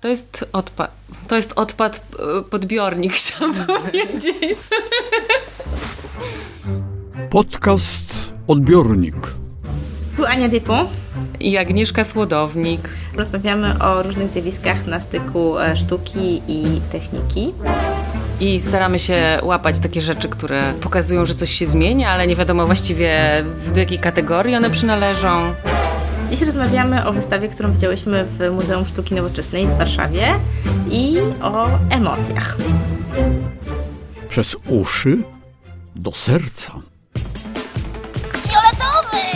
To jest odpad. To jest odpad podbiornik, chciałam powiedzieć. Podcast Odbiornik. Tu Ania Dypu. I Agnieszka Słodownik. Rozmawiamy o różnych zjawiskach na styku e, sztuki i techniki. I staramy się łapać takie rzeczy, które pokazują, że coś się zmienia, ale nie wiadomo właściwie do jakiej kategorii one przynależą. Dziś rozmawiamy o wystawie, którą widziałyśmy w Muzeum Sztuki Nowoczesnej w Warszawie i o emocjach. Przez uszy do serca. Fioletowy!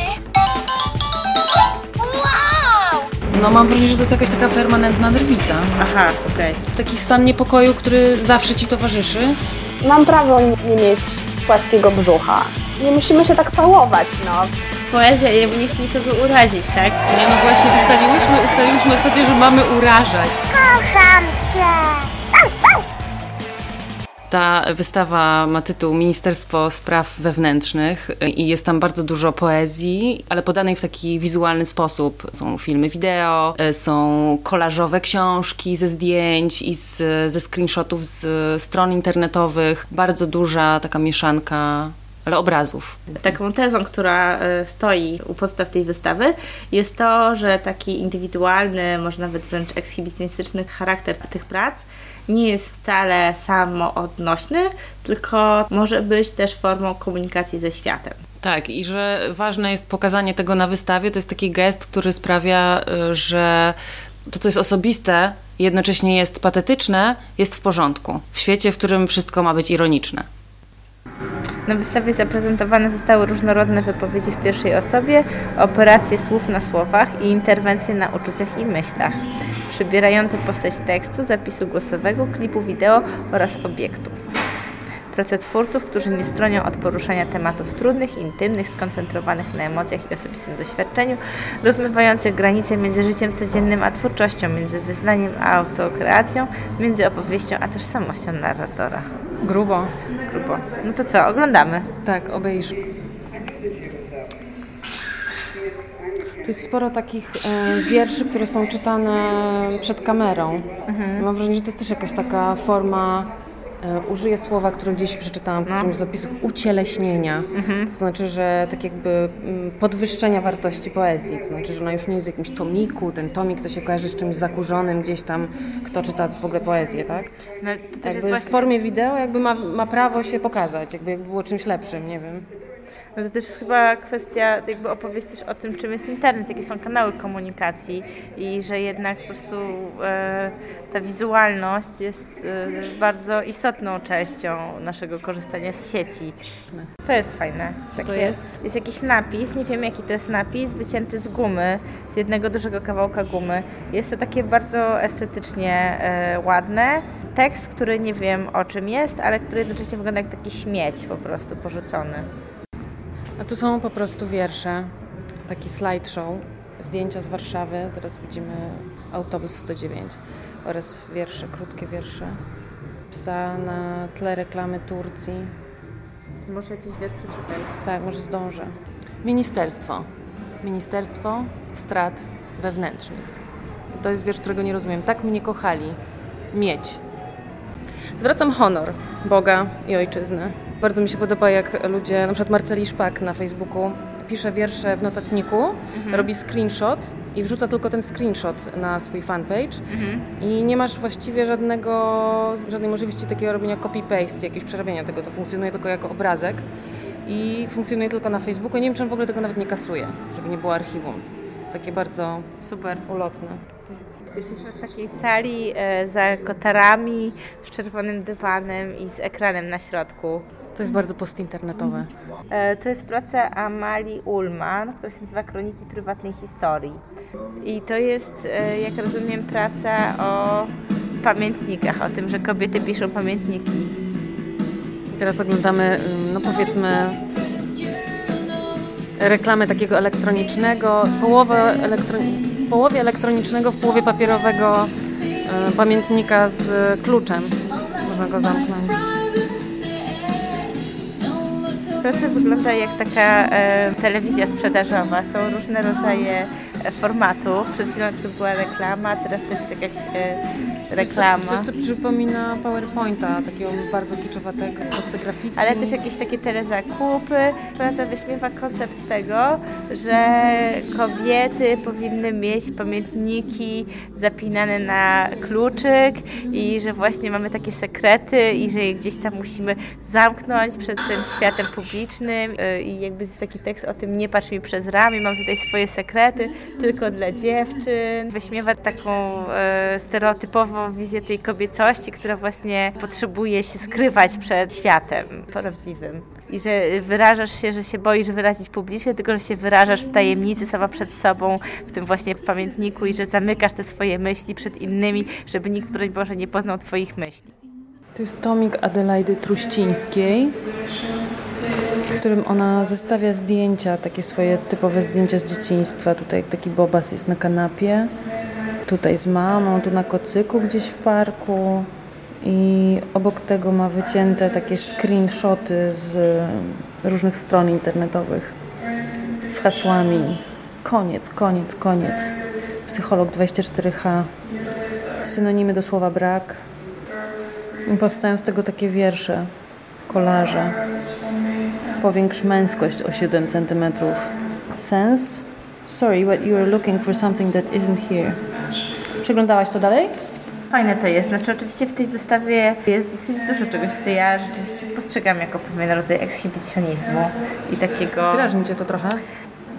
Wow! No mam wrażenie, że to jest jakaś taka permanentna drwica. Aha, okej. Taki stan niepokoju, który zawsze ci towarzyszy. Mam prawo nie mieć płaskiego brzucha. Nie musimy się tak pałować, no. Poezja, ja nie chcę nikogo urazić, tak? Nie, no właśnie ustaliłyśmy, ustaliłyśmy ostatnio, że mamy urażać. Kocham cię! Ta wystawa ma tytuł Ministerstwo Spraw Wewnętrznych i jest tam bardzo dużo poezji, ale podanej w taki wizualny sposób. Są filmy wideo, e, są kolażowe książki ze zdjęć i z, ze screenshotów z stron internetowych. Bardzo duża taka mieszanka ale obrazów. Taką tezą, która e, stoi u podstaw tej wystawy, jest to, że taki indywidualny, może nawet wręcz ekshibicjonistyczny charakter tych prac nie jest wcale samoodnośny, tylko może być też formą komunikacji ze światem. Tak, i że ważne jest pokazanie tego na wystawie. To jest taki gest, który sprawia, y, że to, co jest osobiste, jednocześnie jest patetyczne, jest w porządku. W świecie, w którym wszystko ma być ironiczne. Na wystawie zaprezentowane zostały różnorodne wypowiedzi w pierwszej osobie, operacje słów na słowach i interwencje na uczuciach i myślach, przybierające postać tekstu, zapisu głosowego, klipu wideo oraz obiektów. Prace twórców, którzy nie stronią od poruszania tematów trudnych, intymnych, skoncentrowanych na emocjach i osobistym doświadczeniu, rozmywających granice między życiem codziennym a twórczością, między wyznaniem a autokreacją, między opowieścią a tożsamością narratora. Grubo. Grubo. No to co, oglądamy. Tak, obejrz. Tu jest sporo takich e, wierszy, które są czytane przed kamerą. Mam wrażenie, że to jest też jakaś taka forma, użyję słowa, które gdzieś przeczytałam w którymś z zapisów, ucieleśnienia. To znaczy, że tak jakby mm, podwyższenia wartości poezji. To znaczy, że ona już nie jest w jakimś tomiku, ten tomik to się kojarzy z czymś zakurzonym gdzieś tam, kto czyta w ogóle poezję, tak? No, to też jest Jakby w właśnie, formie wideo jakby ma, ma prawo się pokazać, jakby było czymś lepszym, nie wiem. No to też chyba kwestia jakby opowieść też o tym, czym jest internet, jakie są kanały komunikacji i że jednak po prostu e, ta wizualność jest e, bardzo istotną częścią naszego korzystania z sieci. To jest fajne. Takie, to jest? Jest jakiś napis, nie wiem jaki to jest napis, wycięty z gumy, z jednego dużego kawałka gumy. Jest to takie bardzo estetycznie e, ładne. Tekst, który nie wiem o czym jest, ale który jednocześnie wygląda jak taki śmieć po prostu porzucony. A tu są po prostu wiersze, taki slideshow, zdjęcia z Warszawy. Teraz widzimy autobus 109 oraz wiersze, krótkie wiersze. Psa na tle reklamy Turcji. Może jakiś wiersz przeczytaj. Tak, może zdążę. Ministerstwo. Ministerstwo Strat Wewnętrznych. To jest wiersz, którego nie rozumiem. Tak mnie kochali. Mieć. Zwracam honor Boga i ojczyzny. Bardzo mi się podoba, jak ludzie, na przykład Marceli Szpak na Facebooku pisze wiersze w notatniku, robi screenshot i wrzuca tylko ten screenshot na swój fanpage i nie masz właściwie żadnego, żadnej możliwości takiego robienia copy-paste, jakiegoś przerabiania tego. To funkcjonuje tylko jako obrazek i funkcjonuje tylko na Facebooku. Nie wiem, czy on w ogóle tego nawet nie kasuje, żeby nie było archiwum. Takie bardzo Super. ulotne. Jesteśmy w takiej sali e, za kotarami, z czerwonym dywanem i z ekranem na środku. To jest bardzo postinternetowe. E, To jest praca Amalii Ullman, która się nazywa Kroniki prywatnej historii. I to jest, e, jak rozumiem, praca o pamiętnikach, o tym, że kobiety piszą pamiętniki. Teraz oglądamy, ym, no powiedzmy, reklamę takiego elektronicznego, połowę elektroni- w połowie elektronicznego, w połowie papierowego y, pamiętnika z kluczem. Można go zamknąć. Praca wygląda jak taka e, telewizja sprzedażowa. Są różne rodzaje formatów. Przed chwilą była reklama, teraz też jest jakaś e, reklama. Coś, co przypomina PowerPointa, takiego bardzo kiczowatego, proste grafiki. Ale też jakieś takie telezakupy. Praca wyśmiewa koncept tego, że kobiety powinny mieć pamiętniki zapinane na kluczyk i że właśnie mamy takie sekrety i że je gdzieś tam musimy zamknąć przed tym światem publicznym y, i jakby jest taki tekst o tym nie patrz mi przez ramię, mam tutaj swoje sekrety tylko dla dziewczyn. Wyśmiewa taką e, stereotypową wizję tej kobiecości, która właśnie potrzebuje się skrywać przed światem prawdziwym. I że wyrażasz się, że się boisz wyrazić publicznie, tylko że się wyrażasz w tajemnicy sama przed sobą, w tym właśnie pamiętniku i że zamykasz te swoje myśli przed innymi, żeby nikt, broń Boże, nie poznał Twoich myśli. To jest tomik Adelaidy Truścińskiej, w którym ona zestawia zdjęcia, takie swoje typowe zdjęcia z dzieciństwa. Tutaj taki bobas jest na kanapie, tutaj z mamą, tu na kocyku gdzieś w parku i obok tego ma wycięte takie screenshoty z różnych stron internetowych z hasłami koniec, koniec, koniec. Psycholog 24H. Synonimy do słowa brak. I powstają z tego takie wiersze, kolarze. Powiększ męskość o 7 cm. Sens? Sorry, but you are looking for something that isn't here. Przeglądałaś to dalej? Fajne to jest. Znaczy oczywiście w tej wystawie jest dosyć dużo czegoś, co ja rzeczywiście postrzegam jako pewien rodzaj ekshibicjonizmu i takiego... Drażni cię to trochę?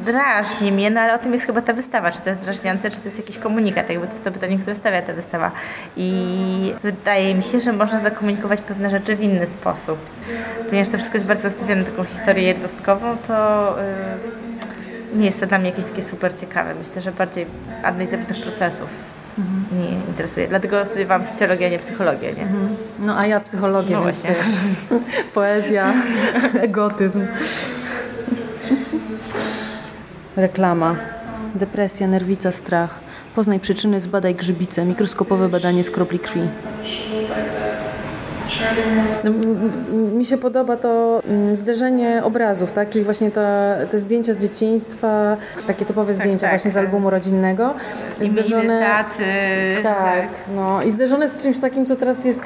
Drażni mnie, no ale o tym jest chyba ta wystawa, czy to jest drażniące, czy to jest jakiś komunikat, jakby to jest to pytanie, które stawia ta wystawa. I wydaje mi się, że można zakomunikować pewne rzeczy w inny sposób. Ponieważ to wszystko jest bardzo nastawione na taką historię jednostkową, to yy, nie jest to dla mnie jakieś takie super ciekawe. Myślę, że bardziej analiza pewnych procesów mnie interesuje. Dlatego studiowałam socjologię, a nie psychologię, nie? No a ja psychologię, No więc poezja, egotyzm. Reklama. Depresja, nerwica, strach. Poznaj przyczyny, zbadaj grzybice. Mikroskopowe badanie z kropli krwi. No, mi się podoba to zderzenie obrazów, tak? Czyli właśnie ta, te zdjęcia z dzieciństwa, takie typowe zdjęcia tak, właśnie z tak. albumu rodzinnego. Zderzone... taty. Tak, no i zderzone z czymś takim, co teraz jest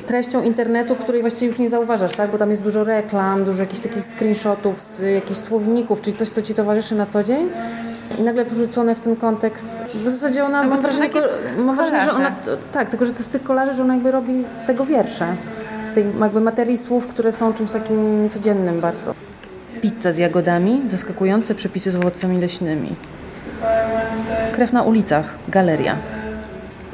y, treścią internetu, której właściwie już nie zauważasz, tak? Bo tam jest dużo reklam, dużo jakichś takich screenshotów z jakichś słowników, czyli coś, co ci towarzyszy na co dzień. I nagle wrzucone w ten kontekst. W zasadzie ona, mam są wrażenie, takie ko- mam wrażenie, że ona, tak, tylko że to z tych kolarzy, że ona jakby robi z tego wiersze. Z tej jakby materii słów, które są czymś takim codziennym bardzo. Pizza z jagodami, zaskakujące przepisy z owocami leśnymi. Krew na ulicach, galeria.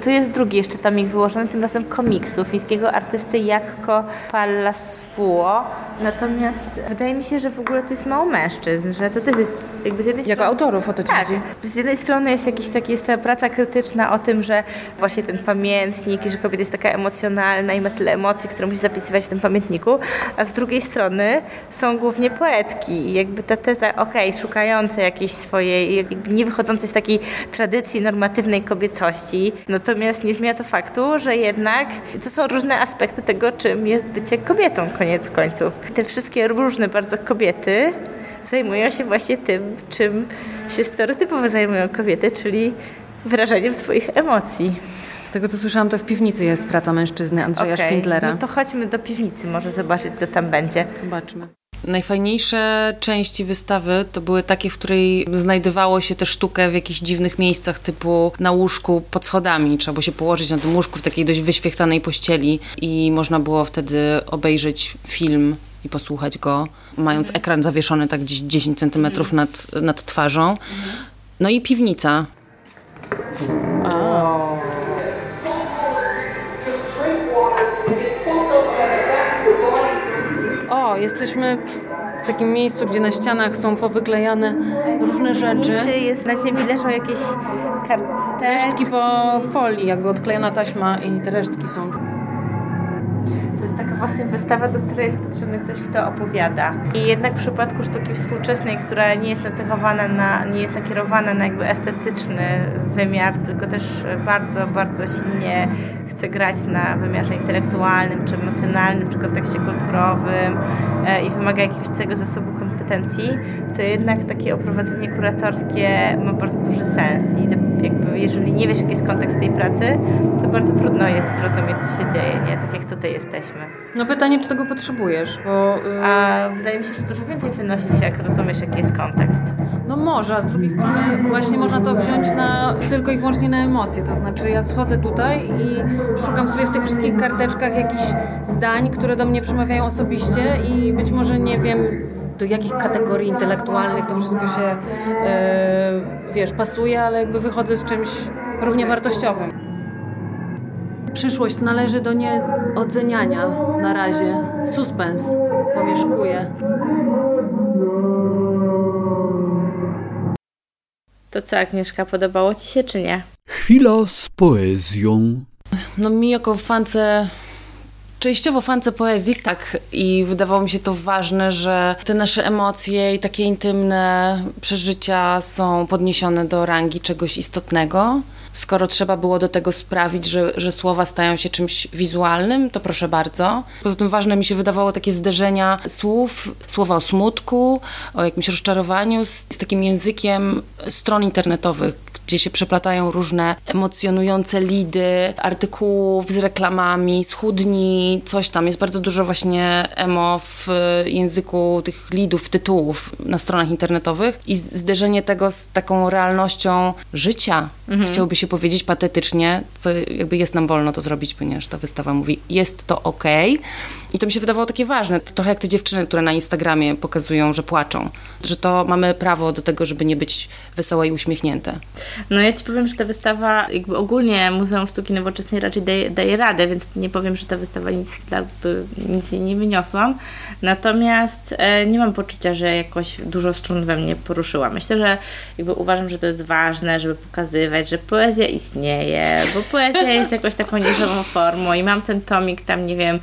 Tu jest drugi jeszcze tomik wyłożony, tym razem komiksu fińskiego artysty Jakko Pallasvuo. Natomiast wydaje mi się, że w ogóle tu jest mało mężczyzn, że to też jest jakby z jednej Jako strony... autorów o to Tak. chodzi? Z jednej strony jest jakiś taki, jest ta praca krytyczna o tym, że właśnie ten pamiętnik i że kobieta jest taka emocjonalna i ma tyle emocji, które musi zapisywać w tym pamiętniku, a z drugiej strony są głównie poetki i jakby ta teza, okej, szukające jakiejś swojej, nie wychodzącej z takiej tradycji normatywnej kobiecości, natomiast nie zmienia to faktu, że jednak to są różne aspekty tego, czym jest bycie kobietą koniec końców. Te wszystkie różne bardzo kobiety zajmują się właśnie tym, czym się stereotypowo zajmują kobiety, czyli wyrażaniem swoich emocji. Z tego co słyszałam, to w piwnicy jest praca mężczyzny Andrzeja Okej, Szpindlera. No to chodźmy do piwnicy, może zobaczyć, co tam będzie. Zobaczmy. Najfajniejsze części wystawy to były takie, w której znajdowało się tę sztukę w jakichś dziwnych miejscach, typu na łóżku pod schodami. Trzeba było się położyć na tym łóżku w takiej dość wyświechtanej pościeli i można było wtedy obejrzeć film i posłuchać go, mając ekran zawieszony tak gdzieś 10 centymetrów nad, nad twarzą. No i piwnica. O, jesteśmy w takim miejscu, gdzie na ścianach są powyklejane różne rzeczy. Jest na ziemi leżą jakieś karteczki. Resztki po folii, jakby odklejona taśma i te resztki są. Jest taka właśnie wystawa, do której jest potrzebny ktoś, kto opowiada. I jednak w przypadku sztuki współczesnej, która nie jest nacechowana na, nie jest nakierowana na jakby estetyczny wymiar, tylko też bardzo, bardzo silnie chce grać na wymiarze intelektualnym, czy emocjonalnym, czy kontekście kulturowym e, i wymaga jakiegoś całego zasobu kompetencji, to jednak takie oprowadzenie kuratorskie ma bardzo duży sens i jakby jeżeli nie wiesz, jaki jest kontekst tej pracy, to bardzo trudno jest zrozumieć, co się dzieje, nie? Tak jak tutaj jesteśmy. No pytanie, czy tego potrzebujesz, bo... Yy... A wydaje mi się, że dużo więcej wynosi się, jak rozumiesz, jaki jest kontekst. No może, a z drugiej strony właśnie można to wziąć na, tylko i wyłącznie na emocje, to znaczy ja schodzę tutaj i szukam sobie w tych wszystkich karteczkach jakichś zdań, które do mnie przemawiają osobiście i być może nie wiem do jakich kategorii intelektualnych to wszystko się, yy, wiesz, pasuje, ale jakby wychodzę z czymś równie wartościowym. Przyszłość należy do nieoceniania na razie. Suspens pomieszkuje. To co, Agnieszka, podobało Ci się czy nie? Chwila z poezją. No mi jako fance częściowo fance poezji, tak. I wydawało mi się to ważne, że te nasze emocje i takie intymne przeżycia są podniesione do rangi czegoś istotnego. Skoro trzeba było do tego sprawić, że, że słowa stają się czymś wizualnym, to proszę bardzo. Poza tym ważne mi się wydawało takie zderzenia słów, słowa o smutku, o jakimś rozczarowaniu z, z takim językiem stron internetowych, gdzie się przeplatają różne emocjonujące lidy, artykułów z reklamami, schudni, coś tam. Jest bardzo dużo właśnie emo w języku tych lidów, tytułów na stronach internetowych i zderzenie tego z taką realnością życia, mhm. chciałoby się powiedzieć patetycznie, co jakby jest nam wolno to zrobić, ponieważ ta wystawa mówi, jest to ok. I to mi się wydawało takie ważne. Trochę jak te dziewczyny, które na Instagramie pokazują, że płaczą. Że to mamy prawo do tego, żeby nie być wesołe i uśmiechnięte. No ja Ci powiem, że ta wystawa, jakby ogólnie Muzeum Sztuki Nowoczesnej raczej daje, daje radę, więc nie powiem, że ta wystawa nic, jakby, nic nie wyniosłam. Natomiast e, nie mam poczucia, że jakoś dużo strun we mnie poruszyła. Myślę, że jakby uważam, że to jest ważne, żeby pokazywać, że poezja istnieje, bo poezja jest jakoś taką niżową formą i mam ten tomik tam, nie wiem,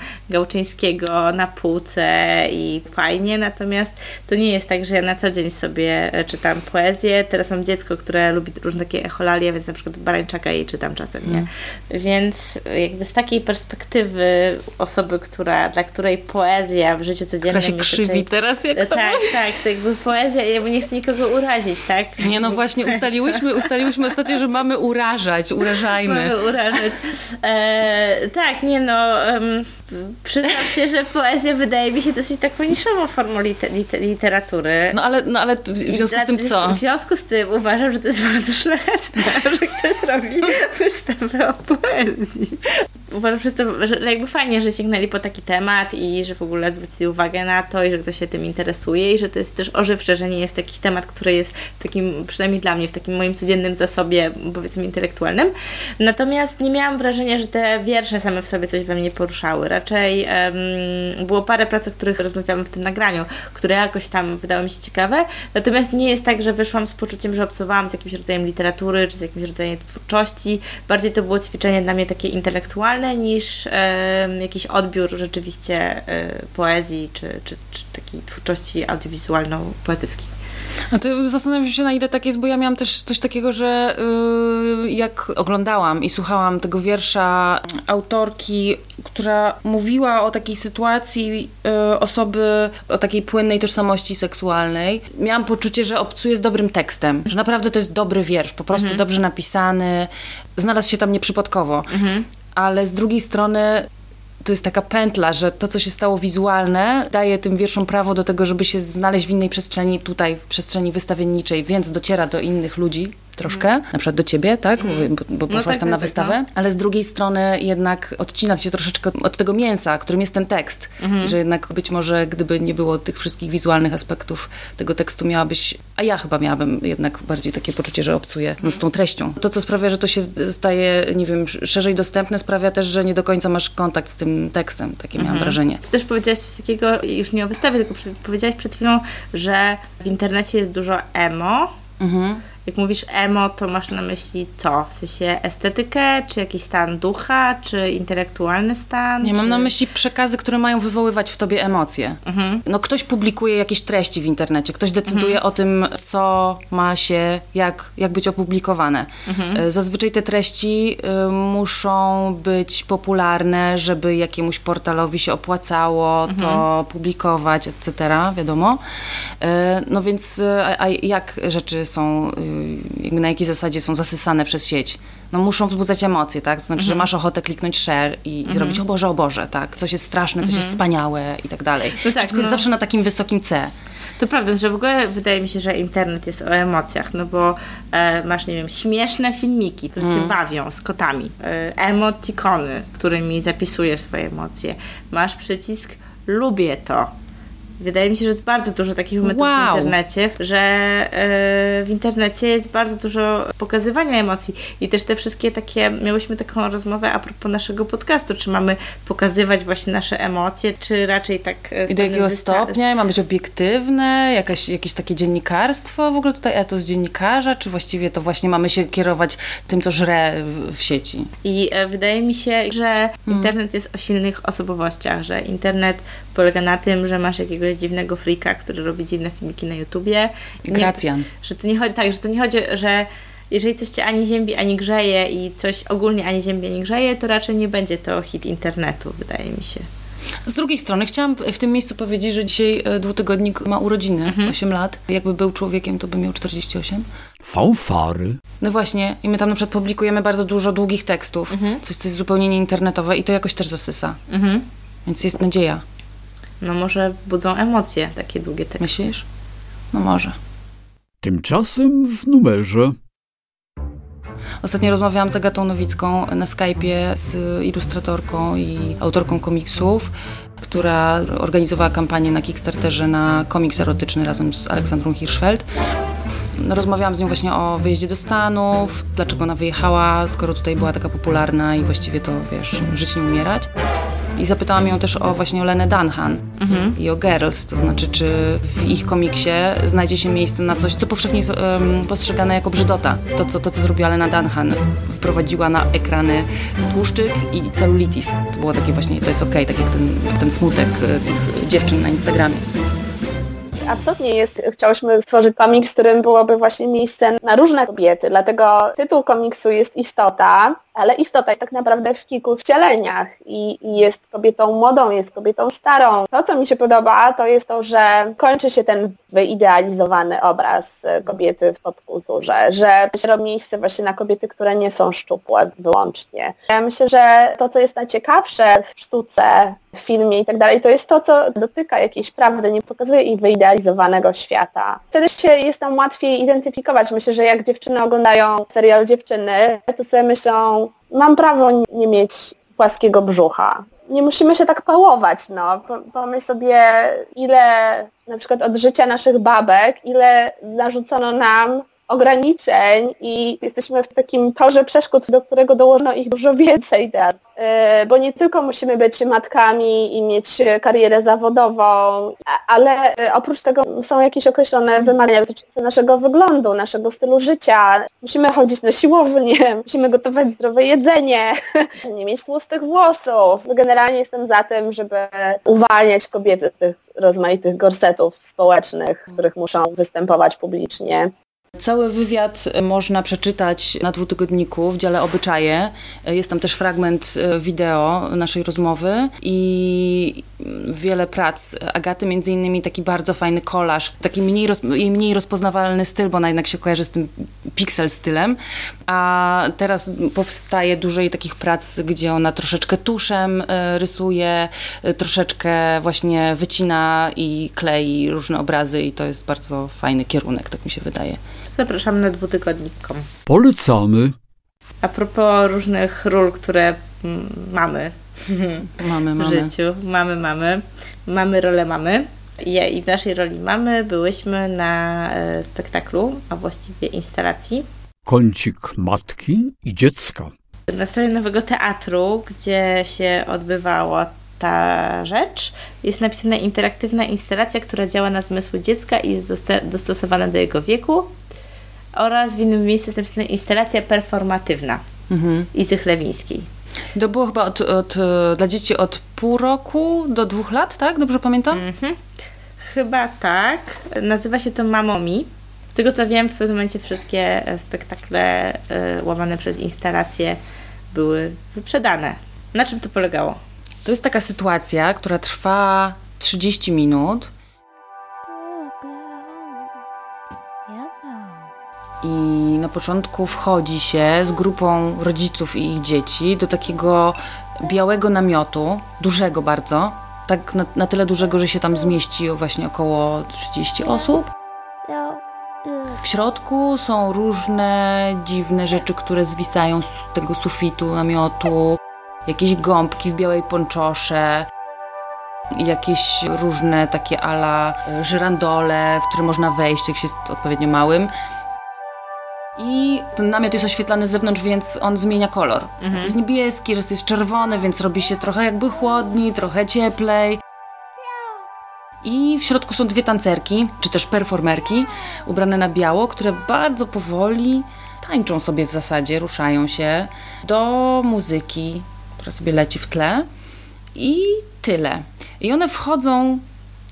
Gałczyńskiego na półce i fajnie, natomiast to nie jest tak, że ja na co dzień sobie e, czytam poezję. Teraz mam dziecko, które lubi różne takie echolalie, więc na przykład Barańczaka jej czytam czasem, nie? Mm. Więc jakby z takiej perspektywy osoby, która, dla której poezja w życiu codziennym... Która się krzywi teraz, jak to Tak, tak, to jakby poezja, ja nie chcę nikogo urazić, tak? Nie, no właśnie, ustaliłyśmy, ustaliłyśmy ostatnio, że mamy urażać, urażajmy. Mamy urażać. E, tak, nie no, um, przyznam się, że poezja wydaje mi się dosyć taką niszową formą liter, liter, literatury. No ale, no ale w związku z tym co? W związku z tym uważam, że to jest bardzo szlachetne, że ktoś robi wystawę o poezji. Uważam, że jakby fajnie, że sięgnęli po taki temat i że w ogóle zwrócili uwagę na to i że ktoś się tym interesuje i że to jest też ożywcze, że nie jest taki temat, który jest takim, przynajmniej dla mnie, w takim moim codziennym zasobie, powiedzmy intelektualnym. Natomiast nie miałam wrażenia, że te wiersze same w sobie coś we mnie poruszały. Raczej um, było parę prac, o których rozmawiamy w tym nagraniu, które jakoś tam wydały mi się ciekawe. Natomiast nie jest tak, że wyszłam z poczuciem, że obcowałam z jakimś rodzajem literatury czy z jakimś rodzajem twórczości. Bardziej to było ćwiczenie dla mnie takie intelektualne niż jakiś odbiór rzeczywiście um, poezji czy, czy, czy takiej twórczości audiowizualno-poetyckiej. No to zastanawiam się na ile tak jest, bo ja miałam też coś takiego, że yy, jak oglądałam i słuchałam tego wiersza autorki, która mówiła o takiej sytuacji yy, osoby o takiej płynnej tożsamości seksualnej, miałam poczucie, że obcuje z dobrym tekstem, że naprawdę to jest dobry wiersz, po prostu mhm. dobrze napisany, znalazł się tam nieprzypadkowo. Mhm. Ale z drugiej strony to jest taka pętla, że to, co się stało wizualne, daje tym wierszom prawo do tego, żeby się znaleźć w innej przestrzeni, tutaj w przestrzeni wystawienniczej, więc dociera do innych ludzi troszkę, na przykład do ciebie, tak? Mm. Bo, bo no poszłaś tak, tam na tak, wystawę, no. ale z drugiej strony jednak odcina się troszeczkę od tego mięsa, którym jest ten tekst. Mm. Że jednak być może gdyby nie było tych wszystkich wizualnych aspektów tego tekstu, miałabyś, a ja chyba miałabym jednak bardziej takie poczucie, że obcuję no, z tą treścią. To, co sprawia, że to się staje, nie wiem, szerzej dostępne, sprawia też, że nie do końca masz kontakt z tym tekstem. Takie miałam mhm. wrażenie. Ty też powiedziałaś coś takiego, już nie o wystawie, tylko powiedziałaś przed chwilą, że w internecie jest dużo emo, Mhm. Jak mówisz emo, to masz na myśli co? W sensie estetykę, czy jakiś stan ducha, czy intelektualny stan? Nie, czy... mam na myśli przekazy, które mają wywoływać w tobie emocje. No ktoś publikuje jakieś treści w internecie, ktoś decyduje o tym, co ma się, jak, jak być opublikowane. E, Zazwyczaj te treści e, muszą być popularne, żeby jakiemuś portalowi się opłacało to publikować, etc., wiadomo. E, No więc a, a jak rzeczy są, y, jakby na jakiej zasadzie są zasysane przez sieć? No muszą wzbudzać emocje, tak? To znaczy, że masz ochotę kliknąć share i zrobić o Boże, o Boże, tak? Coś jest straszne, coś jest wspaniałe i tak dalej. No tak, Wszystko jest no. zawsze na takim wysokim C. To prawda, że w ogóle wydaje mi się, że internet jest o emocjach, no bo e, masz, nie wiem, śmieszne filmiki, które Mm. cię bawią z kotami, e, emotikony, którymi zapisujesz swoje emocje. Masz przycisk lubię to. Wydaje mi się, że jest bardzo dużo takich momentów Wow. w internecie, że e, w internecie jest bardzo dużo pokazywania emocji i też te wszystkie takie, miałyśmy taką rozmowę a propos naszego podcastu, czy mamy pokazywać właśnie nasze emocje, czy raczej tak e, z I do jakiego stopnia? Ma być obiektywne? Jakaś, jakieś takie dziennikarstwo? W ogóle tutaj etos dziennikarza? Czy właściwie to właśnie mamy się kierować tym, co żre w, w sieci? I e, wydaje mi się, że Hmm. internet jest o silnych osobowościach, że internet polega na tym, że masz jakiegoś dziwnego freaka, który robi dziwne filmiki na YouTubie. Nie- Gracjan. Że to nie chodzi, tak, że to nie chodzi, że jeżeli coś cię ani ziębi, ani grzeje i coś ogólnie ani ziębi, ani grzeje, to raczej nie będzie to hit internetu, wydaje mi się. Z drugiej strony chciałam w tym miejscu powiedzieć, że dzisiaj e, dwutygodnik ma urodziny, 8 lat. Jakby był człowiekiem, to by miał 48. Fanfary. No właśnie, i my tam na przykład publikujemy bardzo dużo długich tekstów, coś, co jest zupełnie nieinternetowe i to jakoś też zasysa. Mhm. Więc jest nadzieja. No może budzą emocje takie długie teksty. Myślisz? No może. Tymczasem w numerze. Ostatnio rozmawiałam z Agatą Nowicką na Skype'ie z ilustratorką i autorką komiksów, która organizowała kampanię na Kickstarterze na komiks erotyczny razem z Aleksandrą Hirschfeld. No, Rozmawiałam z nią właśnie o wyjeździe do Stanów, dlaczego ona wyjechała, skoro tutaj była taka popularna i właściwie to, wiesz, żyć nie umierać. I zapytałam ją też o właśnie o Lenę Dunham i o Girls, to znaczy czy w ich komiksie znajdzie się miejsce na coś, co powszechnie jest em, postrzegane jako brzydota. To co, to, co zrobiła Lena Dunham. Wprowadziła na ekrany tłuszczyk i celulitis. To było takie właśnie, to jest okej, tak jak ten, ten smutek e, tych dziewczyn na Instagramie. Absolutnie jest, chciałyśmy stworzyć komiks, w którym byłoby właśnie miejsce na różne kobiety, dlatego tytuł komiksu jest Istota, ale istota jest tak naprawdę w kilku wcieleniach i, i jest kobietą młodą, jest kobietą starą. To, co mi się podoba, to jest to, że kończy się ten wyidealizowany obraz e, kobiety w popkulturze, że się robi miejsce właśnie na kobiety, które nie są szczupłe wyłącznie. Ja myślę, że to, co jest najciekawsze w sztuce, w filmie i tak dalej, to jest to, co dotyka jakiejś prawdy, nie pokazuje ich wyidealizowanego świata. Wtedy się jest nam łatwiej identyfikować. Myślę, że jak dziewczyny oglądają serial Dziewczyny, to sobie myślą, mam prawo nie mieć płaskiego brzucha. Nie musimy się tak pałować, no. Po- Pomyśl sobie, ile na przykład od życia naszych babek, ile narzucono nam ograniczeń i jesteśmy w takim torze przeszkód, do którego dołożono ich dużo więcej teraz. Yy, Bo nie tylko musimy być matkami i mieć karierę zawodową, ale yy, oprócz tego są jakieś określone wymagania dotyczące naszego wyglądu, naszego stylu życia. Musimy chodzić na siłownię, musimy gotować zdrowe jedzenie, nie mieć tłustych włosów. Generalnie jestem za tym, żeby uwalniać kobiety z tych rozmaitych gorsetów społecznych, w których muszą występować publicznie. Cały wywiad e, można przeczytać na dwutygodniku w dziale obyczaje. E, Jest tam też fragment e, wideo naszej rozmowy i wiele prac Agaty, między innymi taki bardzo fajny kolaż, taki mniej, roz, mniej rozpoznawalny styl, bo ona jednak się kojarzy z tym pixel stylem, a teraz powstaje dużo jej takich prac, gdzie ona troszeczkę tuszem rysuje, troszeczkę właśnie wycina i klei różne obrazy i to jest bardzo fajny kierunek, tak mi się wydaje. Zapraszam na dwutygodnik.com. Polecamy. A propos różnych ról, które mamy Mamy, w mamy. życiu. Mamy, mamy. Mamy rolę mamy. Ja i w naszej roli mamy byłyśmy na e, spektaklu, a właściwie instalacji Kącik matki i dziecka. na stronie Nowego Teatru, gdzie się odbywała ta rzecz, jest napisana interaktywna instalacja, która działa na zmysły dziecka i jest dostosowana do jego wieku. Oraz w innym miejscu jest napisane instalacja performatywna Izy Chlewińskiej. To było chyba od, od, dla dzieci od pół roku do dwóch lat, tak? Dobrze pamiętam? Mhm. Chyba tak. Nazywa się to Mamomi. Z tego co wiem, w pewnym momencie wszystkie e, spektakle e, łamane przez instalacje były wyprzedane. Na czym to polegało? To jest taka sytuacja, która trwa 30 minut i na początku wchodzi się z grupą rodziców i ich dzieci do takiego białego namiotu, dużego bardzo, tak na, na tyle dużego, że się tam zmieści właśnie około 30 osób. W środku są różne dziwne rzeczy, które zwisają z tego sufitu namiotu. Jakieś gąbki w białej ponczosze, jakieś różne takie ala e, żyrandole, w które można wejść, jak się jest odpowiednio małym. I ten namiot jest oświetlany z zewnątrz, więc on zmienia kolor. Raz jest niebieski, raz jest czerwony, więc robi się trochę jakby chłodniej, trochę cieplej. I w środku są dwie tancerki, czy też performerki, ubrane na biało, które bardzo powoli tańczą sobie w zasadzie, ruszają się do muzyki, która sobie leci w tle. I tyle. I one wchodzą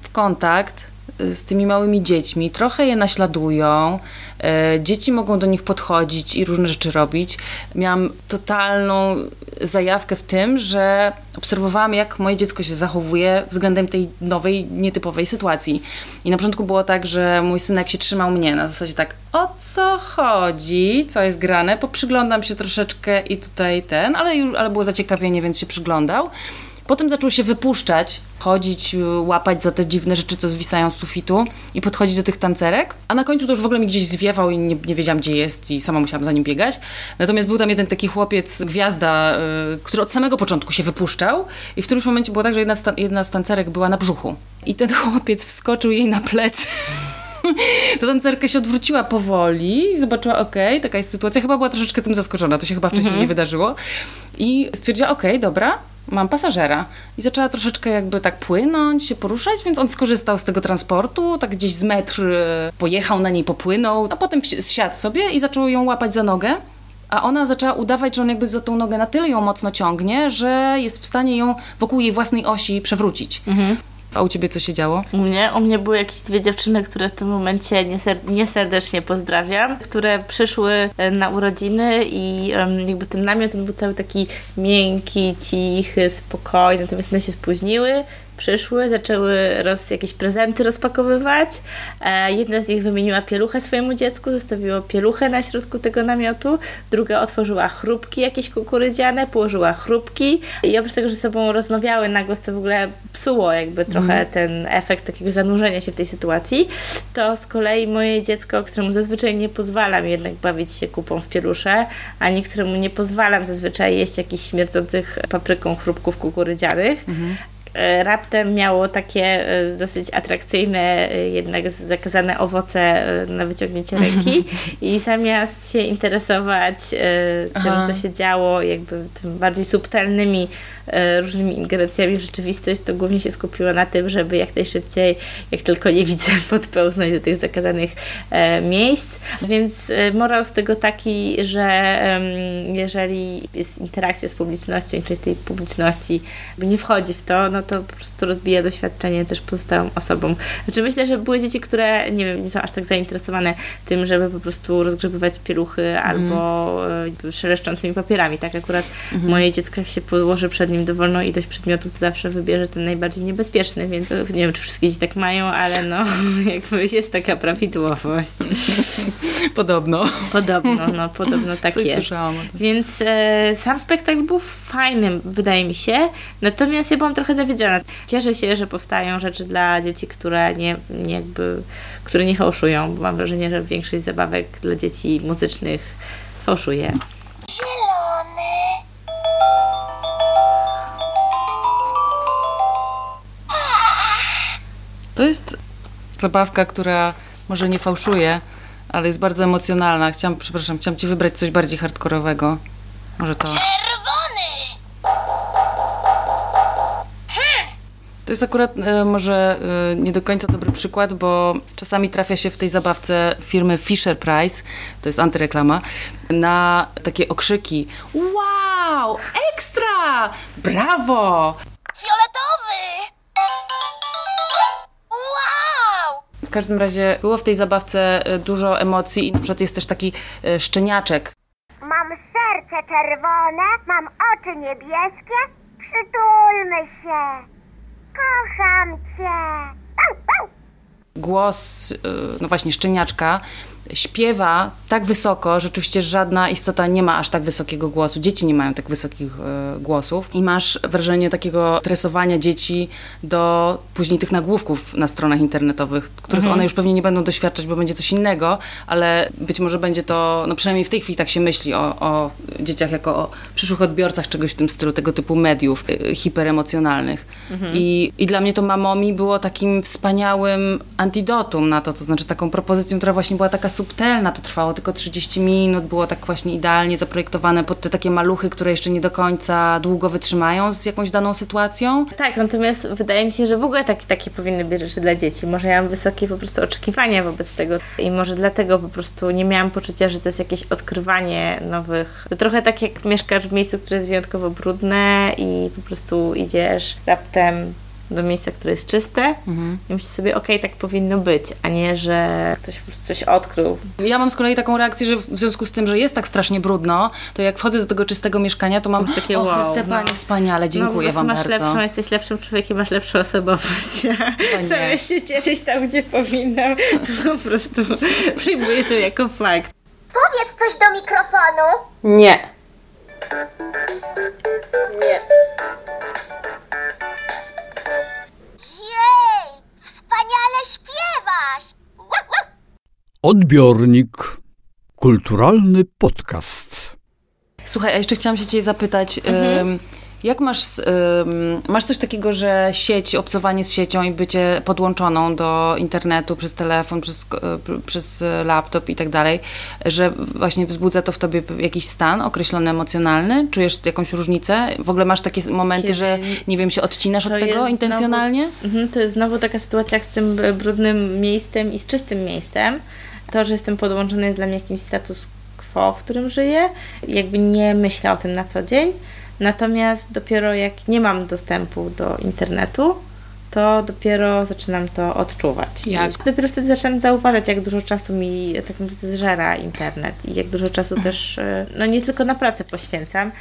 w kontakt z tymi małymi dziećmi, trochę je naśladują. e, Dzieci mogą do nich podchodzić i różne rzeczy robić. Miałam totalną zajawkę w tym, że obserwowałam, jak moje dziecko się zachowuje względem tej nowej, nietypowej sytuacji. I na początku było tak, że mój synek się trzymał mnie na zasadzie tak, o co chodzi, co jest grane, poprzyglądam się troszeczkę i tutaj ten, ale, już, ale było zaciekawienie, więc się przyglądał. Potem zaczął się wypuszczać, chodzić, y, łapać za te dziwne rzeczy, co zwisają z sufitu i podchodzić do tych tancerek. A na końcu to już w ogóle mi gdzieś zwiewał i nie, nie wiedziałam, gdzie jest i sama musiałam za nim biegać. Natomiast był tam jeden taki chłopiec, gwiazda, y, który od samego początku się wypuszczał i w którymś momencie było tak, że jedna z, ta- jedna z tancerek była na brzuchu. I ten chłopiec wskoczył jej na plecy. To tancerka się odwróciła powoli i zobaczyła, okej, taka jest sytuacja. Chyba była troszeczkę tym zaskoczona, to się chyba wcześniej nie wydarzyło. I stwierdziła, okej, dobra, mam pasażera. I zaczęła troszeczkę jakby tak płynąć, się poruszać, więc on skorzystał z tego transportu, tak gdzieś z metr e, pojechał na niej, popłynął, a potem zsiadł sobie i zaczął ją łapać za nogę. A ona zaczęła udawać, że on jakby za tą nogę na tyle ją mocno ciągnie, że jest w stanie ją wokół jej własnej osi przewrócić. A u ciebie co się działo? U mnie, u mnie były jakieś dwie dziewczyny, które w tym momencie nieser- nieserdecznie pozdrawiam, które przyszły e, na urodziny i em, jakby ten namiot on był cały taki miękki, cichy, spokojny, natomiast one się spóźniły. Przyszły, zaczęły roz, jakieś prezenty rozpakowywać. E, jedna z nich wymieniła pieluchę swojemu dziecku, zostawiła pieluchę na środku tego namiotu. Druga otworzyła chrupki jakieś kukurydziane, położyła chrupki. I oprócz tego, że ze sobą rozmawiały na głos, to w ogóle psuło jakby trochę ten efekt takiego zanurzenia się w tej sytuacji. To z kolei moje dziecko, któremu zazwyczaj nie pozwalam jednak bawić się kupą w pielusze, ani któremu nie pozwalam zazwyczaj jeść jakichś śmierdzących papryką chrupków kukurydzianych, e, raptem miało takie e, dosyć atrakcyjne, e, jednak zakazane owoce e, na wyciągnięcie ręki i zamiast się interesować e, tym, Aha. co się działo, jakby tym bardziej subtelnymi e, różnymi ingerencjami w rzeczywistość, to głównie się skupiło na tym, żeby jak najszybciej, jak tylko nie widzę, podpełznąć do tych zakazanych e, miejsc. Więc e, morał z tego taki, że jeżeli jest interakcja z publicznością i część tej publiczności nie wchodzi w to, no to po prostu rozbija doświadczenie też pozostałym osobom. Znaczy myślę, że były dzieci, które nie wiem, nie są aż tak zainteresowane tym, żeby po prostu rozgrzebywać pieluchy albo e, szeleszczącymi papierami. Tak akurat moje dziecko, jak się położy przed nim dowolną ilość przedmiotów, to zawsze wybierze ten najbardziej niebezpieczny, więc nie wiem, czy wszystkie dzieci tak mają, ale no jakby jest taka prawidłowość. Podobno. Podobno, no podobno tak Coś jest. słyszałam o tym. Więc e, sam spektakl był fajnym, wydaje mi się. Natomiast ja byłam trochę zawiedziona. Cieszę się, że powstają rzeczy dla dzieci, które nie, nie jakby, które nie fałszują, bo mam wrażenie, że większość zabawek dla dzieci muzycznych fałszuje. To jest zabawka, która może nie fałszuje, ale jest bardzo emocjonalna. Chciałam, przepraszam, chciałam ci wybrać coś bardziej hardkorowego. Może to. Czerwony. To jest akurat e, może e, nie do końca dobry przykład, bo czasami trafia się w tej zabawce firmy Fisher Price, to jest antyreklama, na takie okrzyki wow, ekstra, brawo. W każdym razie było w tej zabawce e, dużo emocji i na przykład jest też taki e, szczeniaczek. Mam serce czerwone, mam oczy niebieskie. Przytulmy się. Kocham cię. Głos, e, no właśnie szczeniaczka, śpiewa tak wysoko, że oczywiście żadna istota nie ma aż tak wysokiego głosu. Dzieci nie mają tak wysokich e, głosów i masz wrażenie takiego tresowania dzieci do później tych nagłówków na stronach internetowych, których one już pewnie nie będą doświadczać, bo będzie coś innego, ale być może będzie to, no przynajmniej w tej chwili tak się myśli o, o dzieciach jako o przyszłych odbiorcach czegoś w tym stylu, tego typu mediów y, hiperemocjonalnych. I, I dla mnie to Mamomi było takim wspaniałym antidotum na to, to znaczy taką propozycją, która właśnie była taka subtelna, to trwało tylko 30 minut, było tak właśnie idealnie zaprojektowane pod te takie maluchy, które jeszcze nie do końca długo wytrzymają z jakąś daną sytuacją. Tak, natomiast wydaje mi się, że w ogóle tak, takie powinny być rzeczy dla dzieci. Może ja mam wysokie po prostu oczekiwania wobec tego i może dlatego po prostu nie miałam poczucia, że to jest jakieś odkrywanie nowych. To trochę tak jak mieszkasz w miejscu, które jest wyjątkowo brudne i po prostu idziesz raptem do miejsca, które jest czyste i myślisz sobie, okej, tak powinno być, a nie, że ktoś po prostu coś odkrył. Ja mam z kolei taką reakcję, że w związku z tym, że jest tak strasznie brudno, to jak wchodzę do tego czystego mieszkania, to mam Takie takie, o wow, Chryste no. Panie, wspaniale, dziękuję no, po prostu Wam masz bardzo. lepszą, jesteś lepszym człowiekiem, masz lepszą osobowość. nie. Zamiast się cieszyć tam, gdzie powinnam, to po prostu przyjmuję to jako fakt. Powiedz coś do mikrofonu. Nie. Jej, Odbiornik. Kulturalny podcast. Słuchaj, a jeszcze chciałam się Cię zapytać, em, jak masz, em, masz coś takiego, że sieć, obcowanie z siecią i bycie podłączoną do internetu przez telefon, przez, p- przez e, laptop i tak dalej, że właśnie wzbudza to w Tobie jakiś stan określony emocjonalny? Czujesz jakąś różnicę? W ogóle masz takie momenty, Kiedy- że nie wiem, się odcinasz od tego intencjonalnie? Znowu, mhm, to jest znowu taka sytuacja jak z tym e, brudnym miejscem i z czystym miejscem. To, że jestem podłączony jest dla mnie jakimś status quo, w którym żyję. Jakby nie myślę o tym na co dzień. Natomiast dopiero jak nie mam dostępu do internetu, to dopiero zaczynam to odczuwać. Jak? I dopiero wtedy zaczynam zauważać, jak dużo czasu mi tak naprawdę zżera internet i jak dużo czasu też, e, no nie tylko na pracę poświęcam.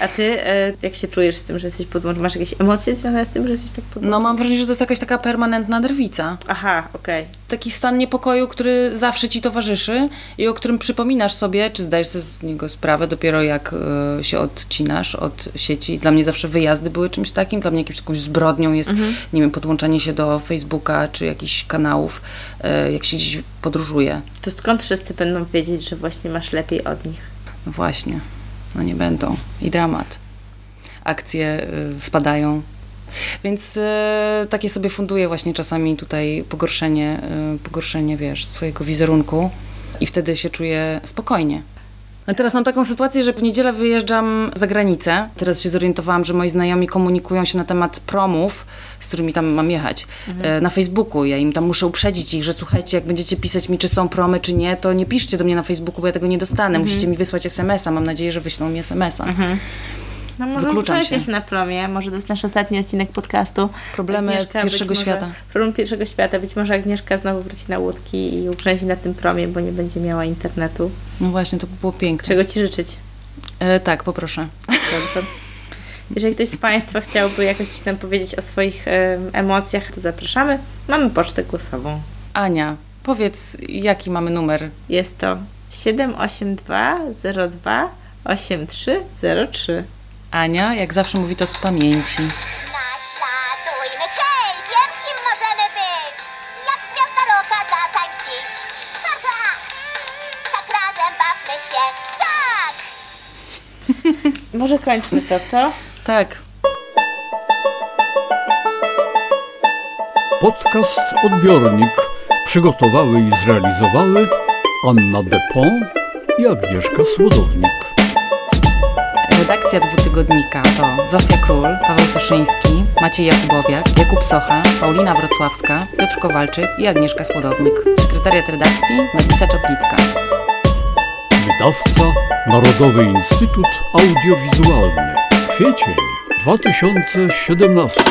A ty, e, jak się czujesz z tym, że jesteś podłączony? Masz jakieś emocje związane z tym, że jesteś tak podłączony? No mam wrażenie, że to jest jakaś taka permanentna drwica. Aha, okej. taki stan niepokoju, który zawsze ci towarzyszy i o którym przypominasz sobie, czy zdajesz sobie z niego sprawę dopiero jak e, się odcinasz od sieci. Dla mnie zawsze wyjazdy były czymś takim, dla mnie jakimś jakąś zbrodnią jest, nie wiem, podłączanie się do Facebooka czy jakichś kanałów, e, jak się gdzieś podróżuje. To skąd wszyscy będą wiedzieć, że właśnie masz lepiej od nich? No właśnie, no nie będą. I dramat. Akcje y, spadają. Więc y, takie sobie funduję właśnie czasami tutaj pogorszenie, pogorszenie, wiesz, swojego wizerunku i wtedy się czuję spokojnie. A teraz mam taką sytuację, że w niedzielę wyjeżdżam za granicę. Teraz się zorientowałam, że moi znajomi komunikują się na temat promów, z którymi tam mam jechać, e, na Facebooku. Ja im tam muszę uprzedzić ich, że słuchajcie, jak będziecie pisać mi, czy są promy, czy nie, to nie piszcie do mnie na Facebooku, bo ja tego nie dostanę. Musicie mi wysłać SMS-a. Mam nadzieję, że wyślą mi SMS-a. No może Wykluczam się. na promie, może to jest nasz ostatni odcinek podcastu. Problemy Agnieszka pierwszego może- świata. Problem pierwszego świata. Być może Agnieszka znowu wróci na łódki i uprzęzi na tym promie, bo nie będzie miała internetu. No właśnie, to by było piękne. Czego Ci życzyć? E, tak, poproszę. Dobrze. Jeżeli ktoś z Państwa chciałby jakoś coś nam powiedzieć o swoich em, emocjach, to zapraszamy. Mamy pocztę głosową. Ania, powiedz, jaki mamy numer? Jest to 782 02 8303. Ania, jak zawsze mówi to z pamięci. Naśladujmy, hej, wiem kim możemy być. Jak gwiazda loka zatańcz dziś. Haha. Tak razem bawmy się. Tak! Może kończmy to, co? Tak. Podcast Odbiornik przygotowały i zrealizowały Anna Depont i Agnieszka Słodownik. Redakcja dwutygodnika to Zofia Król, Paweł Soszyński, Maciej Jakubowiak, Jakub Socha, Paulina Wrocławska, Piotr Kowalczyk i Agnieszka Skłodownik. Sekretariat redakcji Melisa Czoplicka. Wydawca Narodowy Instytut Audiowizualny. Kwiecień 2017.